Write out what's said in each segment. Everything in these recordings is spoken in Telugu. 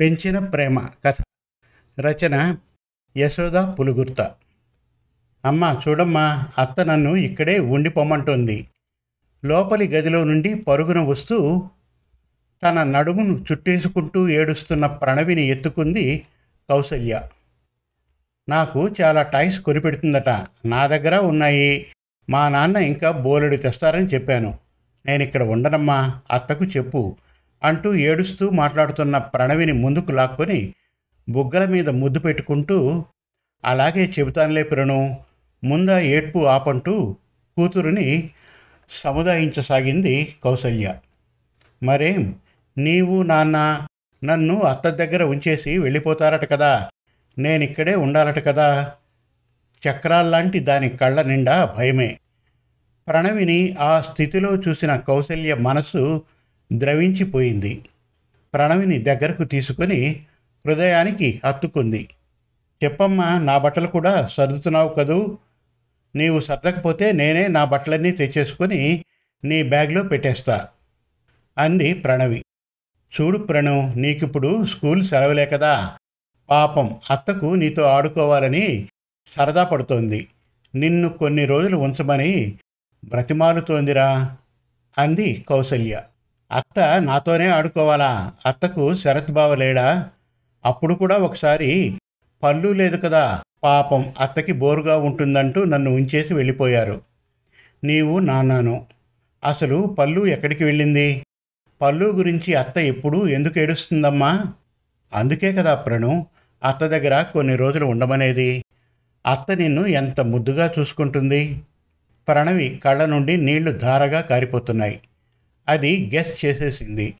పెంచిన ప్రేమ కథ. రచన యశోద పులుగుర్త. అమ్మ చూడమ్మా అత్త నన్ను ఇక్కడే ఉండిపోమంటోంది. లోపలి గదిలో నుండి పరుగున వస్తూ తన నడుమును చుట్టేసుకుంటూ ఏడుస్తున్న ప్రణవిని ఎత్తుకుంది కౌసల్య. నాకు చాలా టాయ్స్ కొనిపెడుతుందట. నా దగ్గర ఉన్నాయి. మా నాన్న ఇంకా బోలెడు తెస్తారని చెప్పాను. నేను ఇక్కడ ఉండనమ్మా. అత్తకు చెప్పు. అంటూ ఏడుస్తూ మాట్లాడుతున్న ప్రణవిని ముందుకు లాక్కొని బుగ్గల మీద ముద్దు పెట్టుకుంటూ అలాగే చెబుతానులే ప్రణు ముందా ఏడ్పు ఆపంటూ కూతురుని సముదాయించసాగింది కౌసల్య. మరేం నీవు నాన్న నన్ను అత్త దగ్గర ఉంచేసి వెళ్ళిపోతారట కదా నేనిక్కడే ఉండాలట కదా చక్రాల్లాంటి దాని కళ్ళ నిండా భయమే. ప్రణవిని ఆ స్థితిలో చూసిన కౌసల్య మనసు ద్రవించిపోయింది. ప్రణవిని దగ్గరకు తీసుకొని హృదయానికి హత్తుకుంది. చెప్పమ్మా నా బట్టలు కూడా సర్దుతున్నావు కదూ? నీవు సర్దకపోతే నేనే నా బట్టలన్నీ తెచ్చేసుకొని నీ బ్యాగ్లో పెట్టేస్తా అంది ప్రణవి. చూడు ప్రణవ్ నీకిప్పుడు స్కూల్ సెలవులే కదా. పాపం అత్తకు నీతో ఆడుకోవాలని సరదా పడుతోంది. నిన్ను కొన్ని రోజులు ఉంచమని బ్రతిమాలుతోందిరా అంది కౌసల్య. అత్త నాతోనే ఆడుకోవాలా? అత్తకు శరత్ బావ లేడా? అప్పుడు కూడా ఒకసారి పళ్ళు లేదు కదా పాపం అత్తకి బోరుగా ఉంటుందంటూ నన్ను ఉంచేసి వెళ్ళిపోయారు. నీవు నాన్నాను. అసలు పళ్ళు ఎక్కడికి వెళ్ళింది? పళ్ళు గురించి అత్త ఎప్పుడు ఎందుకు ఏడుస్తుందమ్మా? అందుకే కదా ప్రణు అత్త దగ్గర కొన్ని రోజులు ఉండమనేది. అత్త నిన్ను ఎంత ముద్దుగా చూసుకుంటుంది? ప్రణవి కళ్ళ నుండి నీళ్ళు ధారగా కారిపోతున్నాయి. అది గెస్ చేసేసింది.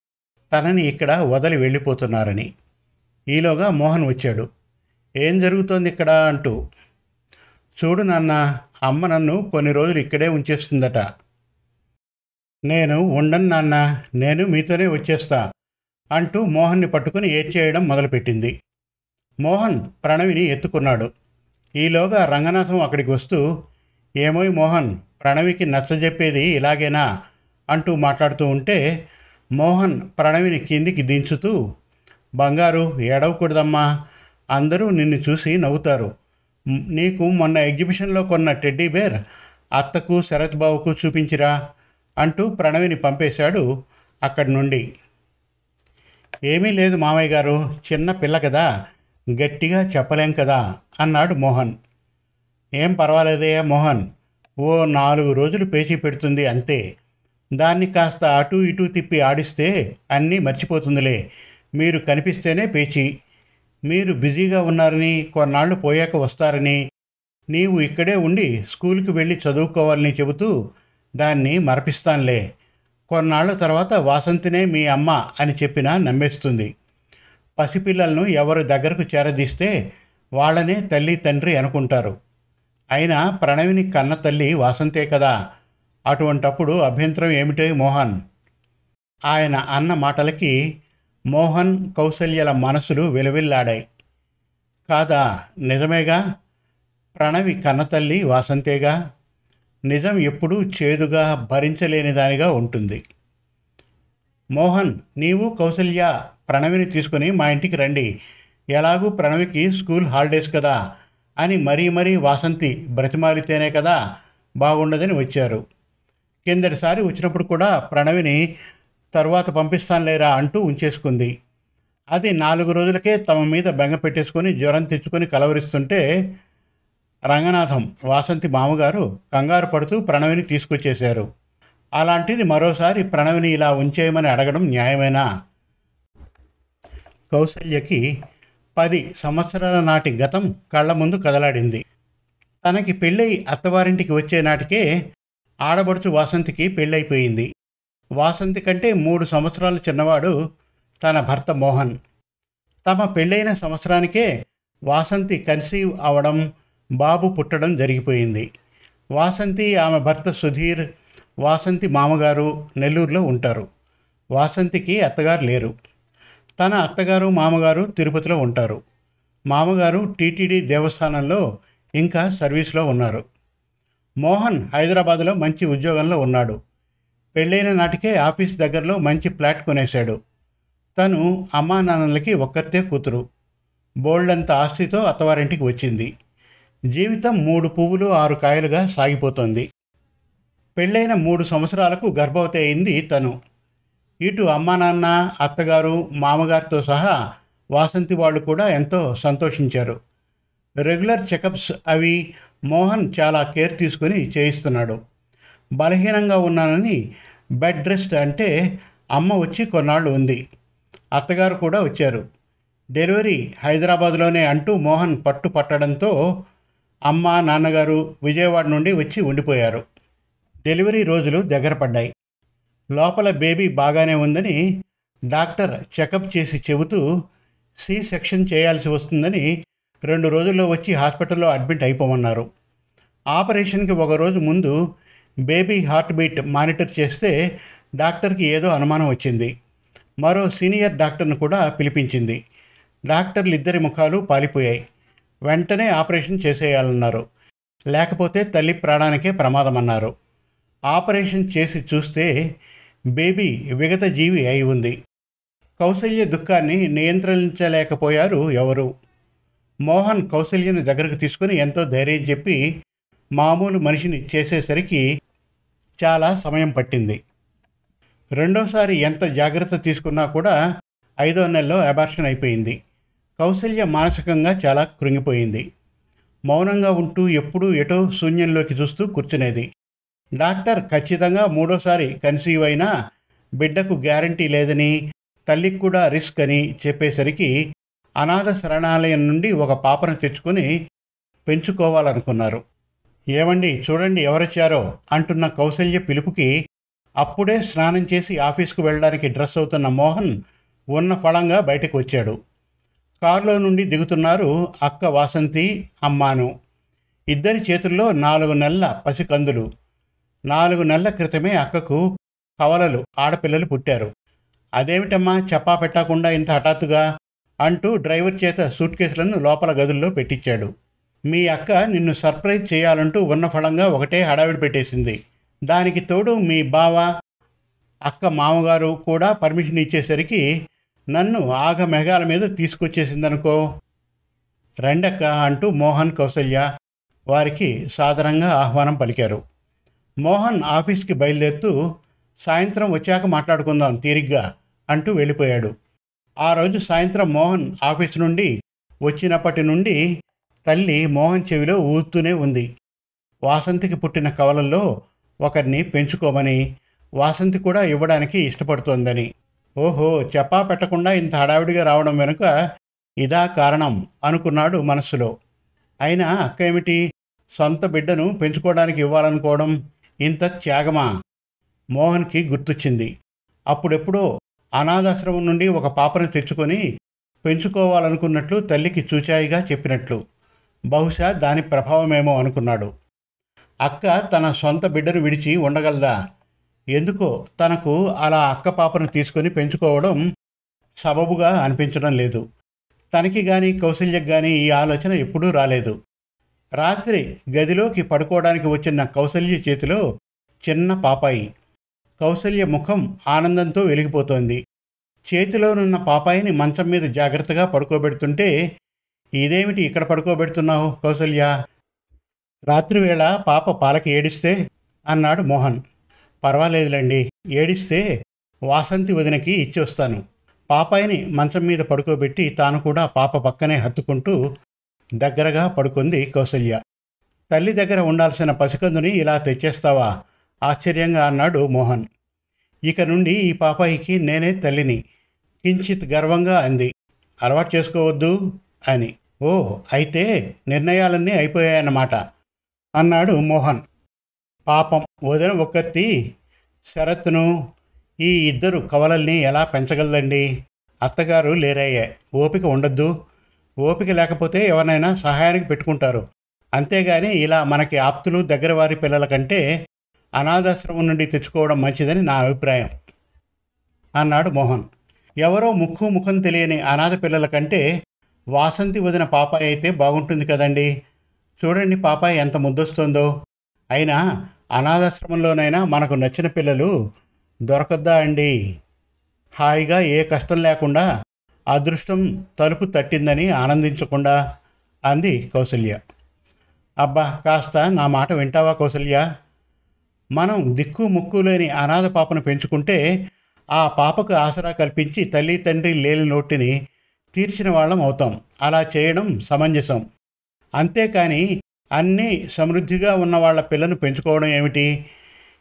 తనని ఇక్కడ వదిలి వెళ్ళిపోతున్నారని. ఈలోగా మోహన్ వచ్చాడు. ఏం జరుగుతోంది ఇక్కడ అంటూ. చూడు నాన్న అమ్మ నన్ను కొన్ని రోజులు ఇక్కడే ఉంచేస్తుందట. నేను ఉండను నాన్న నేను మీతోనే వచ్చేస్తా అంటూ మోహన్ని పట్టుకుని ఏడ్చేయడం మొదలుపెట్టింది. మోహన్ ప్రణవిని ఎత్తుకున్నాడు. ఈలోగా రంగనాథం అక్కడికి వస్తూ ఏమోయ్ మోహన్ ప్రణవికి నచ్చజెప్పేది ఇలాగేనా? అంటూ మాట్లాడుతూ ఉంటే మోహన్ ప్రణవిని కిందికి దించుతూ బంగారు ఏడవకూడదమ్మా. అందరూ నిన్ను చూసి నవ్వుతారు. నీకు మొన్న ఎగ్జిబిషన్లో కొన్న టెడ్డీ బేర్ అత్తకు శరత్ బాబుకు చూపించిరా అంటూ ప్రణవిని పంపేశాడు అక్కడి నుండి. ఏమీ లేదు మామయ్య గారు చిన్న పిల్ల కదా గట్టిగా చెప్పలేం కదా అన్నాడు మోహన్. ఏం పర్వాలేదయ్యా మోహన్ ఓ నాలుగు రోజులు పేచీ పెడుతుంది అంతే. దాన్ని కాస్త అటు ఇటు తిప్పి ఆడిస్తే అన్నీ మర్చిపోతుందిలే. మీరు కనిపిస్తేనే పేచి. మీరు బిజీగా ఉన్నారని కొన్నాళ్ళు పోయాక వస్తారని. నీవు ఇక్కడే ఉండి స్కూల్కి వెళ్ళి చదువుకోవాలని చెబుతూ దాన్ని మరపిస్తానులే. కొన్నాళ్ళ తర్వాత వాసంతినే మీ అమ్మ అని చెప్పినా నమ్మేస్తుంది. పసిపిల్లలను ఎవరు దగ్గరకు చేరదీస్తే వాళ్ళనే తల్లి తండ్రి అనుకుంటారు. అయినా ప్రణవిని కన్న తల్లి వాసంతే కదా. అటువంటప్పుడు అభ్యంతరం ఏమిటో మోహన్. ఆయన అన్న మాటలకి మోహన్ కౌసల్యల మనసులు వెలువెల్లాడాయి. కాదా నిజమేగా? ప్రణవి కన్నతల్లి వాసంతేగా? నిజం ఎప్పుడూ చేదుగా భరించలేని దానిగా ఉంటుంది. మోహన్ నీవు కౌసల్య ప్రణవిని తీసుకుని మా ఇంటికి రండి. ఎలాగూ ప్రణవికి స్కూల్ హాలిడేస్ కదా అని మరీ మరీ వాసంతి బ్రతిమాలితేనే కదా బాగుండదని వచ్చారు. కిందటిసారి వచ్చినప్పుడు కూడా ప్రణవిని తర్వాత పంపిస్తాను లేరా అంటూ ఉంచేసుకుంది. అది నాలుగు రోజులకే తమ మీద బెంగ పెట్టేసుకొని జ్వరం తెచ్చుకొని కలవరిస్తుంటే రంగనాథం వాసంతి మామగారు కంగారు పడుతూ ప్రణవిని తీసుకొచ్చేశారు. అలాంటిది మరోసారి ప్రణవిని ఇలా ఉంచేయమని అడగడం న్యాయమేనా? కౌసల్యకి పది సంవత్సరాల నాటి గతం కళ్ళ ముందు కదలాడింది. తనకి పెళ్ళై అత్తవారింటికి వచ్చే నాటికే ఆడబడుచు వాసంతికి పెళ్ళైపోయింది. వాసంతి కంటే మూడు సంవత్సరాల చిన్నవాడు తన భర్త మోహన్. తమ పెళ్ళైన సంవత్సరానికే వాసంతి కన్సీవ్ అవడం బాబు పుట్టడం జరిగిపోయింది. వాసంతి ఆమె భర్త సుధీర్ వాసంతి మామగారు నెల్లూరులో ఉంటారు. వాసంతికి అత్తగారు లేరు. తన అత్తగారు మామగారు తిరుపతిలో ఉంటారు. మామగారు టీటీడీ దేవస్థానంలో ఇంకా సర్వీస్లో ఉన్నారు. మోహన్ హైదరాబాద్లో మంచి ఉద్యోగంలో ఉన్నాడు. పెళ్ళైన నాటికే ఆఫీస్ దగ్గరలో మంచి ఫ్లాట్ కొనేశాడు. తను అమ్మా నాన్నలకి ఒక్కరితే కూతురు. బోల్డంత ఆస్తితో అత్తవారింటికి వచ్చింది. జీవితం మూడు పువ్వులు ఆరు కాయలుగా సాగిపోతోంది. పెళ్ళైన మూడు సంవత్సరాలకు గర్భవతి అయింది తను. ఇటు అమ్మా నాన్న అత్తగారు మామగారితో సహా వాసంతి వాళ్ళు కూడా ఎంతో సంతోషించారు. రెగ్యులర్ చెకప్స్ అవి మోహన్ చాలా కేర్ తీసుకొని చేయిస్తున్నాడు. బలహీనంగా ఉన్నానని బెడ్ రెస్ట్ అంటే అమ్మ వచ్చి కొన్నాళ్ళు ఉంది. అత్తగారు కూడా వచ్చారు. డెలివరీ హైదరాబాద్లోనే అంటూ మోహన్ పట్టు పట్టడంతో అమ్మ నాన్నగారు విజయవాడ నుండి వచ్చి ఉండిపోయారు. డెలివరీ రోజులు దగ్గర పడ్డాయి. లోపల బేబీ బాగానే ఉందని డాక్టర్ చెకప్ చేసి చెబుతూ సి సెక్షన్ చేయాల్సి వస్తుందని రెండు రోజుల్లో వచ్చి హాస్పిటల్లో అడ్మిట్ అయిపోమన్నారు. ఆపరేషన్కి ఒక రోజు ముందు బేబీ హార్ట్ బీట్ మానిటర్ చేస్తే డాక్టర్కి ఏదో అనుమానం వచ్చింది. మరో సీనియర్ డాక్టర్ను కూడా పిలిపించింది. డాక్టర్లు ఇద్దరి ముఖాలు పాలిపోయాయి. వెంటనే ఆపరేషన్ చేసేయాలన్నారు. లేకపోతే తల్లి ప్రాణానికే ప్రమాదమన్నారు. ఆపరేషన్ చేసి చూస్తే బేబీ విగత జీవి అయి ఉంది. కౌశల్య దుఃఖాన్ని నియంత్రించలేకపోయారు ఎవరు? మోహన్ కౌశల్యను దగ్గరకు తీసుకుని ఎంతో ధైర్యం చెప్పి మామూలు మనిషిని చేసేసరికి చాలా సమయం పట్టింది. రెండోసారి ఎంత జాగ్రత్త తీసుకున్నా కూడా ఐదో నెలలో అబార్షన్ అయిపోయింది. కౌశల్య మానసికంగా చాలా కృంగిపోయింది. మౌనంగా ఉంటూ ఎప్పుడూ ఎటో శూన్యంలోకి చూస్తూ కూర్చునేది. డాక్టర్ ఖచ్చితంగా మూడోసారి కన్సీవ్ అయినా బిడ్డకు గ్యారంటీ లేదని తల్లికి కూడా రిస్క్ అని చెప్పేసరికి అనాథ శరణాలయం నుండి ఒక పాపను తెచ్చుకొని పెంచుకోవాలనుకున్నారు. ఏమండి చూడండి ఎవరొచ్చారో అంటున్న కౌశల్య పిలుపుకి అప్పుడే స్నానం చేసి ఆఫీస్కు వెళ్ళడానికి డ్రెస్ అవుతున్న మోహన్ ఉన్న ఫలంగా బయటకు వచ్చాడు. కారులో నుండి దిగుతున్నారు అక్క వాసంతి అమ్మాను. ఇద్దరి చేతుల్లో నాలుగు నెలల పసికందులు. నాలుగు నెలల క్రితమే అక్కకు కవలలు ఆడపిల్లలు పుట్టారు. అదేమిటమ్మా చెప్పా పెట్టకుండా ఇంత హఠాత్తుగా? అంటూ డ్రైవర్ చేత సూట్ కేసులను లోపల గదుల్లో పెట్టించాడు. మీ అక్క నిన్ను సర్ప్రైజ్ చేయాలంటూ ఉన్న ఫలంగా ఒకటే హడావిడి పెట్టేసింది. దానికి తోడు మీ బావ అక్క మామగారు కూడా పర్మిషన్ ఇచ్చేసరికి నన్ను ఆగ మెఘాల మీద తీసుకొచ్చేసిందనుకో. రెండక్క అంటూ మోహన్ కౌసల్య వారికి సాధారణంగా ఆహ్వానం పలికారు. మోహన్ ఆఫీస్కి బయలుదేరుతూ సాయంత్రం వచ్చాక మాట్లాడుకుందాం తీరిగ్గా అంటూ వెళ్ళిపోయాడు. ఆ రోజు సాయంత్రం మోహన్ ఆఫీస్ నుండి వచ్చినప్పటి నుండి తల్లి మోహన్ చెవిలో ఊతూనే ఉంది. వాసంతికి పుట్టిన కవలల్లో ఒకరిని పెంచుకోమని వాసంతి కూడా ఇవ్వడానికి ఇష్టపడుతోందని. ఓహో చెప్పా పెట్టకుండా ఇంత హడావిడిగా రావడం వెనుక ఇదా కారణం అనుకున్నాడు మనస్సులో అయినా అక్క ఏమిటి సొంత బిడ్డను పెంచుకోవడానికి ఇవ్వాలనుకోవడం ఇంత త్యాగమా? మోహన్కి గుర్తొచ్చింది. అప్పుడెప్పుడో అనాథాశ్రమం నుండి ఒక పాపను తెచ్చుకొని పెంచుకోవాలనుకున్నట్లు తల్లికి చూచాయిగా చెప్పినట్లు. బహుశా దాని ప్రభావమేమో అనుకున్నాడు. అక్క తన సొంత బిడ్డను విడిచి ఉండగలదా? ఎందుకో తనకు అలా అక్క పాపను తీసుకొని పెంచుకోవడం సబబుగా అనిపించడం లేదు. తనకి కానీ కౌశల్యకు కానీ ఈ ఆలోచన ఎప్పుడూ రాలేదు. రాత్రి గదిలోకి పడుకోవడానికి వచ్చిన కౌసల్య చేతిలో చిన్న పాపాయి కౌసల్య ముఖం ఆనందంతో వెలిగిపోతోంది. చేతిలోనున్న పాపాయిని మంచం మీద జాగ్రత్తగా పడుకోబెడుతుంటే ఇదేమిటి ఇక్కడ పడుకోబెడుతున్నావు కౌసల్య? రాత్రివేళ పాప పాలకి ఏడిస్తే? అన్నాడు మోహన్. పర్వాలేదులేండి ఏడిస్తే వాసంతి వదినకి ఇచ్చి వస్తాను పాపాయిని మంచం మీద పడుకోబెట్టి తాను కూడా పాప పక్కనే హత్తుకుంటూ దగ్గరగా పడుకుంది కౌసల్య. తల్లి దగ్గర ఉండాల్సిన పసికందుని ఇలా తెచ్చేస్తావా? ఆశ్చర్యంగా అన్నాడు మోహన్. ఇక నుండి ఈ పాపాయికి నేనే తల్లిని. కించిత్ గర్వంగా అంది. అలవాటు చేసుకోవద్దు అని. ఓ అయితే నిర్ణయాలన్నీ అయిపోయాయన్నమాట అన్నాడు మోహన్. పాపం వదిన ఒక్కత్తి శరత్ను ఈ ఇద్దరు కవలల్ని ఎలా పెంచగలదండి? అత్తగారు లేరయ్యే. ఓపిక ఉండద్దు. ఓపిక లేకపోతే ఎవరినైనా సహాయానికి పెట్టుకుంటారు. అంతేగాని ఇలా మనకి ఆప్తులు దగ్గర వారి పిల్లల కంటే అనాథాశ్రమం నుండి తెచ్చుకోవడం మంచిదని నా అభిప్రాయం. అన్నాడు మోహన్. ఎవరో ముక్కు ముఖం తెలియని అనాథ పిల్లల కంటే వాసంతి వదిన పాపాయి అయితే బాగుంటుంది కదండి. చూడండి పాపాయి ఎంత ముద్దొస్తుందో. అయినా అనాథాశ్రమంలోనైనా మనకు నచ్చిన పిల్లలు దొరకద్దా అండి. హాయిగా ఏ కష్టం లేకుండా అదృష్టం తలుపు తట్టిందని ఆనందించకుండా అంది కౌసల్య. అబ్బా కాస్త నా మాట వింటావా కౌసల్య? మనం దిక్కు ముక్కు లేని అనాథ పాపను పెంచుకుంటే ఆ పాపకు ఆసరా కల్పించి తల్లి తండ్రి లేని నోటిని తీర్చిన వాళ్ళం అవుతాం. అలా చేయడం సమంజసం. అంతేకాని అన్నీ సమృద్ధిగా ఉన్న వాళ్ళ పిల్లను పెంచుకోవడం ఏమిటి?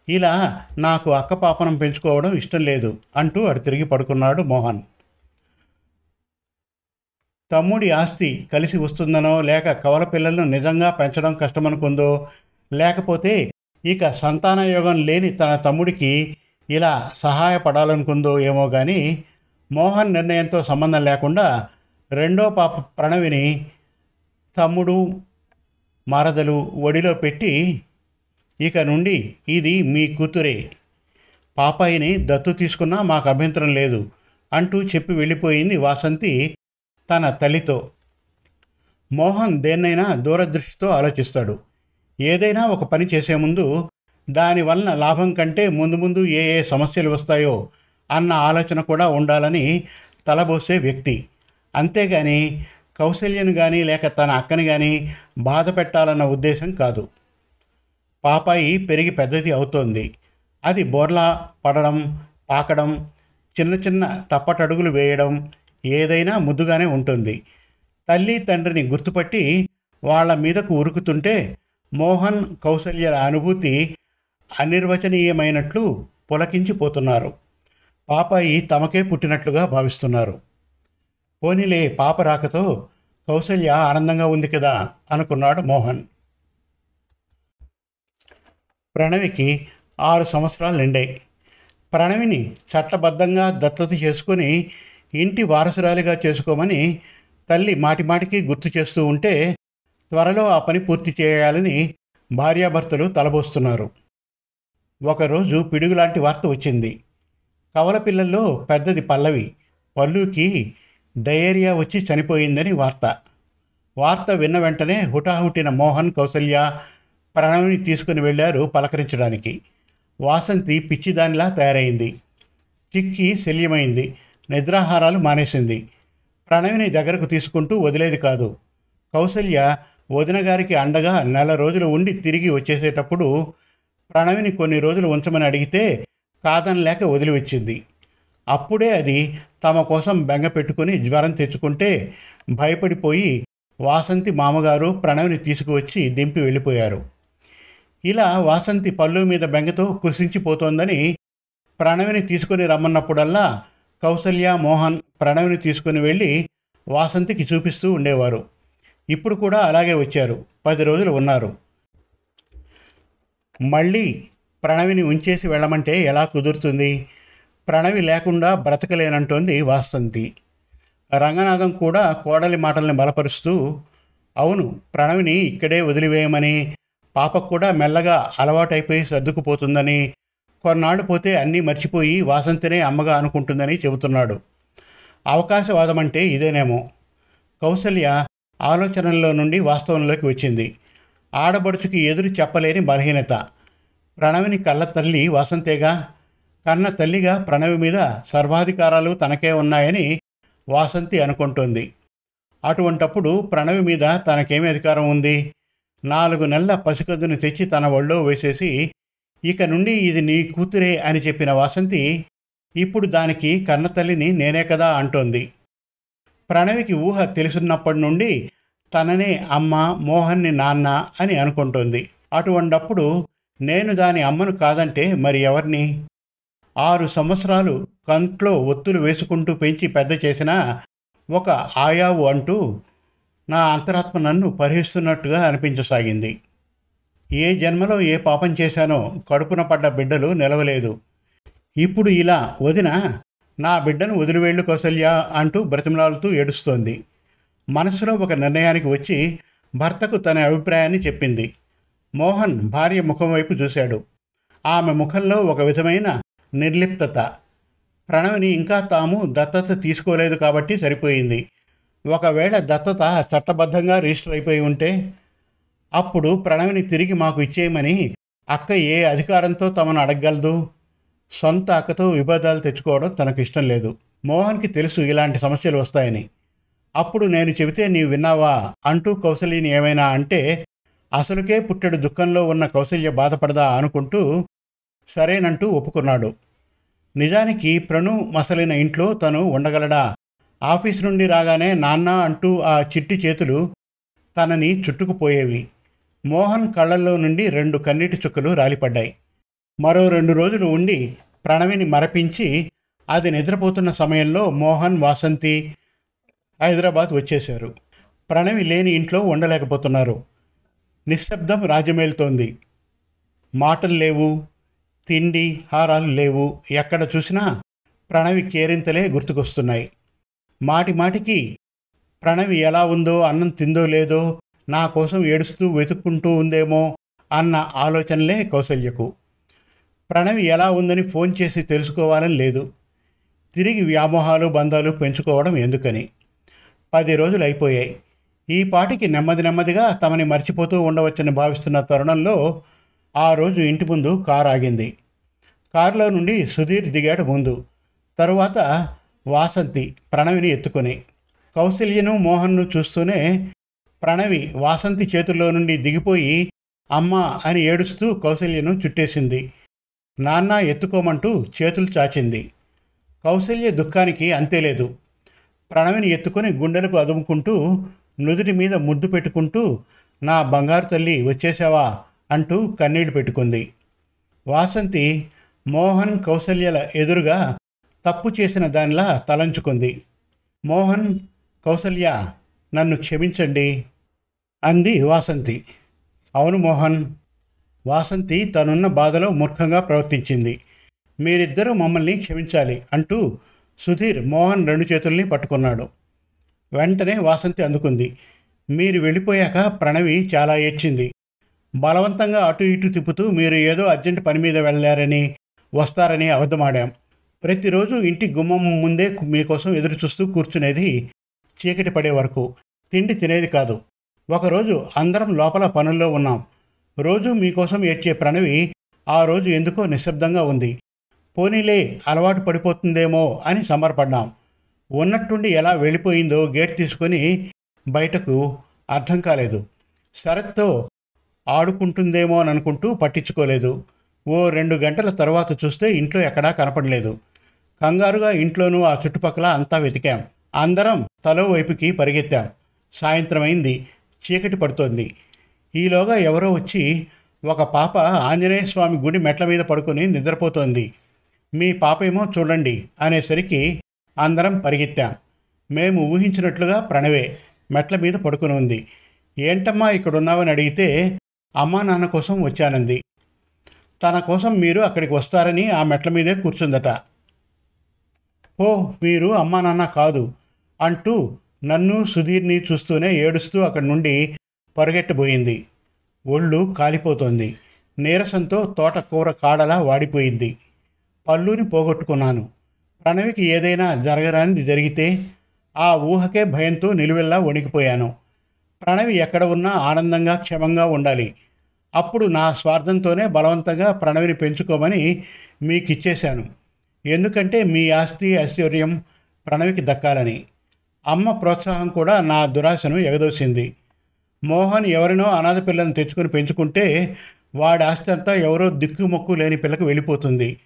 ఇలా నాకు అక్క పాపనం పెంచుకోవడం ఇష్టం లేదు అంటూ అడు తిరిగి పడుకున్నాడు మోహన్. తమ్ముడి ఆస్తి కలిసి వస్తుందనో లేక కవల పిల్లలను నిజంగా పెంచడం కష్టమనుకుందో లేకపోతే ఇక సంతాన యోగం లేని తన తమ్ముడికి ఇలా సహాయపడాలనుకుందో ఏమో కానీ మోహన్ నిర్ణయంతో సంబంధం లేకుండా రెండో పాప ప్రణవిని తమ్ముడు మరదలు ఒడిలో పెట్టి ఇక నుండి ఇది మీ కూతురే. పాపాయిని దత్తు తీసుకున్నా మాకు అభ్యంతరం లేదు అంటూ చెప్పి వెళ్ళిపోయింది వాసంతి తన తల్లితో. మోహన్ దేన్నైనా దూరదృష్టితో ఆలోచిస్తాడు. ఏదైనా ఒక పని చేసే ముందు దానివలన లాభం కంటే ముందు ముందు ఏ ఏ సమస్యలు వస్తాయో అన్న ఆలోచన కూడా ఉండాలని తలబోసే వ్యక్తి. అంతేగాని కౌశల్యను కానీ లేక తన అక్కని కానీ బాధ పెట్టాలన్న ఉద్దేశం కాదు. పాపాయి పెరిగి పెద్దది అవుతోంది. అది బోర్లా పడడం పాకడం చిన్న చిన్న తప్పటడుగులు వేయడం ఏదైనా ముద్దుగానే ఉంటుంది. తల్లి తండ్రిని గుర్తుపట్టి వాళ్ళ మీదకు ఉరుకుతుంటే మోహన్ కౌసల్యల అనుభూతి అనిర్వచనీయమైనట్లు పులకించిపోతున్నారు. పాపాయి తమకే పుట్టినట్లుగా భావిస్తున్నారు. పోనీలే పాప రాకతో కౌసల్య ఆనందంగా ఉంది కదా అనుకున్నాడు మోహన్. ప్రణవికి ఆరు సంవత్సరాలు నిండాయి ప్రణవిని చట్టబద్ధంగా దత్తత చేసుకొని ఇంటి వారసురాలిగా చేసుకోమని తల్లి మాటిమాటికి గుర్తు చేస్తూ ఉంటే త్వరలో ఆ పని పూర్తి చేయాలని భార్యాభర్తలు తలబోస్తున్నారు. ఒకరోజు పిడుగులాంటి వార్త వచ్చింది. కవల పిల్లల్లో పెద్దది పల్లవి. పల్లుకి డయేరియా వచ్చి చనిపోయిందని వార్త. వార్త విన్న వెంటనే హుటాహుటిన మోహన్ కౌసల్య ప్రణవిని తీసుకుని వెళ్ళారు పలకరించడానికి. వాసంతి పిచ్చిదానిలా తయారైంది. చిక్కి శల్యమైంది. నిద్రాహారాలు మానేసింది. ప్రణవిని దగ్గరకు తీసుకుంటూ వదిలేది కాదు. కౌసల్య వదిన గారికి అండగా నెల రోజులు ఉండి తిరిగి వచ్చేసేటప్పుడు ప్రణవిని కొన్ని రోజులు ఉంచమని అడిగితే కాదనలేక వదిలివచ్చింది. అప్పుడే అది తమ కోసం బెంగ పెట్టుకుని జ్వరం తెచ్చుకుంటే భయపడిపోయి వాసంతి మామగారు ప్రణవిని తీసుకువచ్చి దింపి వెళ్ళిపోయారు. ఇలా వాసంతి పళ్ళు మీద బెంగతో కుసించిపోతోందని ప్రణవిని తీసుకుని రమ్మన్నప్పుడల్లా కౌసల్య మోహన్ ప్రణవిని తీసుకుని వెళ్ళి వాసంతికి చూపిస్తూ ఉండేవారు. ఇప్పుడు కూడా అలాగే వచ్చారు. పది రోజులు ఉన్నారు. మళ్ళీ ప్రణవిని ఉంచేసి వెళ్ళమంటే ఎలా కుదురుతుంది? ప్రణవి లేకుండా బ్రతకలేనంటోంది వాసంతి. రంగనాథం కూడా కోడలి మాటల్ని బలపరుస్తూ అవును ప్రణవిని ఇక్కడే వదిలివేయమని పాపకు కూడా మెల్లగా అలవాటైపోయి సర్దుకుపోతుందని కొన్నాళ్ళు పోతే అన్నీ మర్చిపోయి వాసంతినే అమ్మగా అనుకుంటుందని చెబుతున్నాడు. అవకాశవాదం అంటే ఇదేనేమో. కౌసల్య ఆలోచనల్లో నుండి వాస్తవంలోకి వచ్చింది. ఆడబడుచుకి ఎదురు చెప్పలేని బలహీనత. ప్రణవిని కళ్ళ తల్లి వాసంతేగా కన్న తల్లిగా ప్రణవి మీద సర్వాధికారాలు తనకే ఉన్నాయని వాసంతి అనుకుంటుంది. అటువంటప్పుడు ప్రణవి మీద తనకేమి అధికారం ఉంది? నాలుగు నెలల పసికద్దుని తెచ్చి తన ఒళ్ళో వేసేసి ఇక నుండి ఇది నీ కూతురే అని చెప్పిన వాసంతి ఇప్పుడు దానికి కన్నతల్లిని నేనే కదా అంటోంది. ప్రణవికి ఊహ తెలుసున్నప్పటి నుండి తననే అమ్మ మోహన్ని నాన్న అని అనుకుంటోంది. అటువంటప్పుడు నేను దాని అమ్మను కాదంటే మరి ఎవరిని? ఆరు సంవత్సరాలు కంట్లో ఒత్తులు వేసుకుంటూ పెంచి పెద్ద చేసిన ఒక ఆయావు అంటూ నా అంతరాత్మ నన్ను పరిహిస్తున్నట్టుగా అనిపించసాగింది. ఏ జన్మలో ఏ పాపం చేశానో కడుపున పడ్డ బిడ్డలు నిలవలేదు. ఇప్పుడు ఇలా వదిన నా బిడ్డను వదిలివేళ్ళు కౌసల్య అంటూ బ్రతిమలాడుతూ ఏడుస్తోంది. మనసులో ఒక నిర్ణయానికి వచ్చి భర్తకు తన అభిప్రాయాన్ని చెప్పింది. మోహన్ భార్య ముఖం వైపు చూశాడు. ఆమె ముఖంలో ఒక విధమైన నిర్లిప్తత. ప్రణవిని ఇంకా తాము దత్తత తీసుకోలేదు కాబట్టి సరిపోయింది. ఒకవేళ దత్తత చట్టబద్ధంగా రిజిస్టర్ అయిపోయి ఉంటే అప్పుడు ప్రణవిని తిరిగి మాకు ఇచ్చేయమని అక్క ఏ అధికారంతో తమను అడగగలదు? సొంత అక్కతో విభేదాలు తెచ్చుకోవడం తనకు ఇష్టం లేదు. మోహన్కి తెలుసు ఇలాంటి సమస్యలు వస్తాయని. అప్పుడు నేను చెబితే నీవు విన్నావా? అంటూ కౌసల్యని ఏమైనా అంటే అసలుకే పుట్టెడు దుఃఖంలో ఉన్న కౌసల్య బాధపడదా అనుకుంటూ సరేనంటూ ఒప్పుకున్నాడు. నిజానికి ప్రణు మసలిన ఇంట్లో తను ఉండగలడా? ఆఫీస్ నుండి రాగానే నాన్న అంటూ ఆ చిట్టి చేతులు తనని చుట్టుకుపోయేవి. మోహన్ కళ్ళల్లో నుండి రెండు కన్నీటి చుక్కలు రాలిపడ్డాయి. మరో రెండు రోజులు ఉండి ప్రణవిని మరపించి అది నిద్రపోతున్న సమయంలో మోహన్ వాసంతి హైదరాబాద్ వచ్చేశారు. ప్రణవి లేని ఇంట్లో ఉండలేకపోతున్నారు. నిశ్శబ్దం రాజ్యమేలుతోంది మాటలు లేవు తిండి హారాలు లేవు. ఎక్కడ చూసినా ప్రణవి కేరింతలే గుర్తుకొస్తున్నాయి. మాటి మాటికి ప్రణవి ఎలా ఉందో అన్నం తిందో లేదో నా కోసం ఏడుస్తూ వెతుక్కుంటూ ఉందేమో అన్న ఆలోచనలే కౌసల్యకు ప్రణవి ఎలా ఉందని ఫోన్ చేసి తెలుసుకోవాలని లేదు. తిరిగి వ్యామోహాలు బంధాలు పెంచుకోవడం ఎందుకని? పది రోజులు అయిపోయాయి. ఈ పాటికి నెమ్మది నెమ్మదిగా తమని మర్చిపోతూ ఉండవచ్చని భావిస్తున్న తరుణంలో ఆ రోజు ఇంటి ముందు కారు ఆగింది. కారులో నుండి సుధీర్ దిగాడు ముందు. తరువాత వాసంతి ప్రణవిని ఎత్తుకొని. కౌశల్యను మోహన్ను చూస్తూనే ప్రణవి వాసంతి చేతుల్లో నుండి దిగిపోయి అమ్మ అని ఏడుస్తూ కౌశల్యను చుట్టేసింది. నాన్న ఎత్తుకోమంటూ చేతులు చాచింది. కౌశల్య దుఃఖానికి అంతేలేదు ప్రణవిని ఎత్తుకొని గుండెలకు అదుముకుంటూ నుదుటి మీద ముద్దు పెట్టుకుంటూ నా బంగారు తల్లి వచ్చేసావా అంటూ కన్నీళ్ళు పెట్టుకుంది. వాసంతి మోహన్ కౌసల్యల ఎదురుగా తప్పు చేసిన దానిలా తలంచుకుంది. మోహన్ కౌసల్య నన్ను క్షమించండి అంది వాసంతి. అవును మోహన్ వాసంతి తనున్న బాధలో మూర్ఖంగా ప్రవర్తించింది. మీరిద్దరూ మమ్మల్ని క్షమించాలి అంటూ సుధీర్ మోహన్ రెండు చేతుల్ని పట్టుకున్నాడు. వెంటనే వాసంతి అందుకుంది. మీరు వెళ్ళిపోయాక ప్రణవి చాలా ఏడ్చింది. బలవంతంగా అటు ఇటు తిప్పుతూ మీరు ఏదో అర్జెంట్ పని మీద వెళ్ళారని వస్తారని అబద్ధమాడాం. ప్రతిరోజు ఇంటి గుమ్మం ముందే మీకోసం ఎదురు చూస్తూ కూర్చునేది చీకటి పడే వరకు. తిండి తినేది కాదు. ఒకరోజు అందరం లోపల పనుల్లో ఉన్నాం. రోజు మీకోసం ఏడ్చే ప్రణవి ఆ రోజు ఎందుకో నిశ్శబ్దంగా ఉంది. పోనీలే అలవాటు పడిపోతుందేమో అని సంబరపడ్డాం. ఉన్నట్టుండి ఎలా వెళ్ళిపోయిందో గేట్ తీసుకొని బయటకు అర్థం కాలేదు. శరత్తో ఆడుకుంటుందేమో అని అనుకుంటూ పట్టించుకోలేదు. ఓ రెండు గంటల తర్వాత చూస్తే ఇంట్లో ఎక్కడా కనపడలేదు. కంగారుగా ఇంట్లోనూ ఆ చుట్టుపక్కల అంతా వెతికాం. అందరం తలో వైపుకి పరిగెత్తాం. సాయంత్రం అయింది. చీకటి పడుతోంది. ఈలోగా ఎవరో వచ్చి ఒక పాప ఆంజనేయ స్వామి గుడి మెట్ల మీద పడుకొని నిద్రపోతోంది. మీ పాప ఏమో చూడండి అనేసరికి అందరం పరిగెత్తాం. మేము ఊహించినట్లుగా ప్రణవే మెట్ల మీద పడుకుని ఉంది. ఏంటమ్మా ఇక్కడ ఉన్నావని అడిగితే అమ్మా నాన్న కోసం వచ్చానంది. తన కోసం మీరు అక్కడికి వస్తారని ఆ మెట్ల మీదే కూర్చుందట. ఓ మీరు అమ్మా నాన్న కాదు అంటూ నన్ను సుధీర్ని చూస్తూనే ఏడుస్తూ అక్కడి నుండి పరుగెట్టబోయింది. ఒళ్ళు కాలిపోతోంది. నీరసంతో తోటకూర కాడలా వాడిపోయింది. పళ్ళుని పోగొట్టుకున్నాను. ప్రణవికి ఏదైనా జరగరానిది జరిగితే ఆ ఊహకే భయంతో నిలువెల్లా వణికిపోయాను. ప్రణవి ఎక్కడ ఉన్నా ఆనందంగా క్షమంగా ఉండాలి. అప్పుడు నా స్వార్థంతోనే బలవంతంగా ప్రణవిని పెంచుకోమని మీకు ఇచ్చేశాను ఎందుకంటే మీ ఆస్తి ఐశ్వర్యం ప్రణవికి దక్కాలని. అమ్మ ప్రోత్సాహం కూడా నా దురాశను ఎగదోసింది. మోహన్ ఎవరినో అనాథ పిల్లను తెచ్చుకొని పెంచుకుంటే వాడి ఆస్తి అంతా ఎవరో దిక్కుమొక్కు లేని పిల్లకు వెళ్ళిపోతుంది.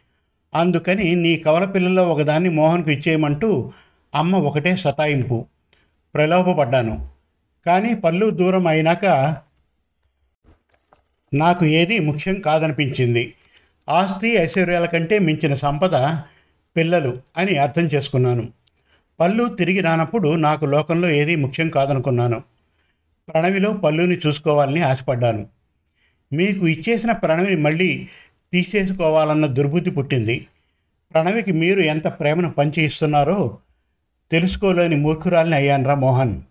అందుకని నీ కవల పిల్లల్లో ఒకదాన్ని మోహన్కు ఇచ్చేయమంటూ అమ్మ ఒకటే సతాయింపు. ప్రలోభపడ్డాను. కానీ పళ్ళు దూరం అయినాక నాకు ఏది ముఖ్యం కాదనిపించింది. ఆస్తి ఐశ్వర్యాల కంటే మించిన సంపద పిల్లలు అని అర్థం చేసుకున్నాను. పళ్ళు తిరిగి రానప్పుడు నాకు లోకంలో ఏది ముఖ్యం కాదనుకున్నాను. ప్రణవిలో పళ్ళుని చూసుకోవాలని ఆశపడ్డాను. మీకు ఇచ్చేసిన ప్రణవిని మళ్ళీ తీసేసుకోవాలన్న దుర్బుద్ధి పుట్టింది. ప్రణవికి మీరు ఎంత ప్రేమను పంచి ఇస్తున్నారో తెలుసుకోలేని మూర్ఖురాలిని అయ్యాన్రా మోహన్.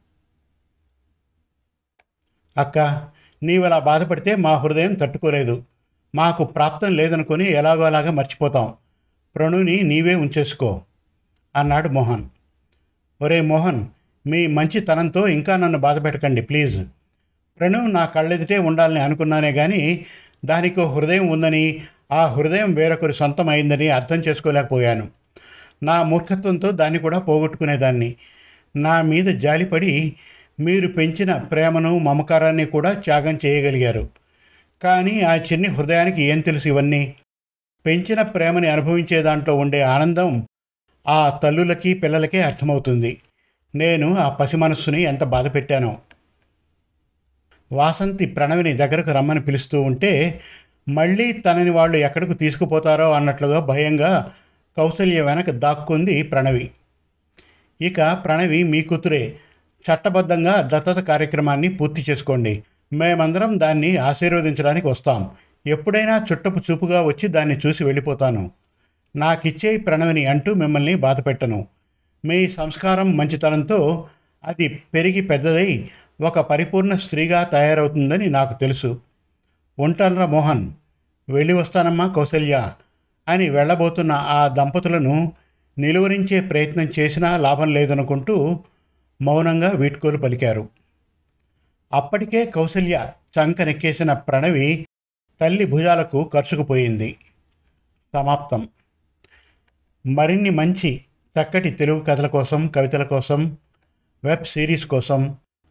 అక్క నీవలా బాధపడితే మా హృదయం తట్టుకోలేదు. మాకు ప్రాప్తం లేదనుకొని ఎలాగో అలాగా మర్చిపోతాం. ప్రణుని నీవే ఉంచేసుకో అన్నాడు మోహన్. ఒరే మోహన్ మీ మంచితనంతో ఇంకా నన్ను బాధపెట్టకండి ప్లీజ్. ప్రణు నా కళ్ళెదిటే ఉండాలని అనుకున్నానే కానీ దానికి హృదయం ఉందని ఆ హృదయం వేరొకరి సొంతమైందని అర్థం చేసుకోలేకపోయాను. నా మూర్ఖత్వంతో దాన్ని కూడా పోగొట్టుకునేదాన్ని. నా మీద జాలిపడి మీరు పెంచిన ప్రేమను మమకారాన్ని కూడా త్యాగం చేయగలిగారు. కానీ ఆ చిన్ని హృదయానికి ఏం తెలుసు ఇవన్నీ? పెంచిన ప్రేమని అనుభవించే దాంట్లో ఉండే ఆనందం ఆ తల్లులకి పిల్లలకే అర్థమవుతుంది. నేను ఆ పసి మనస్సుని ఎంత బాధ పెట్టానో వాసంతి ప్రణవిని దగ్గరకు రమ్మని పిలుస్తూ ఉంటే మళ్ళీ తనని వాళ్ళు ఎక్కడికి తీసుకుపోతారో అన్నట్లుగా భయంగా కౌసల్య వెనక దాక్కుంది ప్రణవి. ఇక ప్రణవి మీ కూతురే చట్టబద్ధంగా దత్తత కార్యక్రమాన్ని పూర్తి చేసుకోండి. మేమందరం దాన్ని ఆశీర్వదించడానికి వస్తాం. ఎప్పుడైనా చుట్టపు చూపుగా వచ్చి దాన్ని చూసి వెళ్ళిపోతాను. నాకిచ్చే ప్రణవిని అంటూ మిమ్మల్ని బాధపెట్టను. మీ సంస్కారం మంచితనంతో అది పెరిగి పెద్దదై ఒక పరిపూర్ణ స్త్రీగా తయారవుతుందని నాకు తెలుసు. ఉంటానరా మోహన్ వెళ్ళి వస్తానమ్మా కౌసల్య అని వెళ్ళబోతున్న ఆ దంపతులను నిలువరించే ప్రయత్నం చేసినా లాభం లేదనుకుంటూ మౌనంగా వీడ్కోలు పలికారు. అప్పటికే కౌసల్య చంకనెక్కేసిన ప్రణవి తల్లి భుజాలకు ఖర్చుకుపోయింది సమాప్తం. మరిన్ని మంచి చక్కటి తెలుగు కథల కోసం కవితల కోసం వెబ్ సిరీస్ కోసం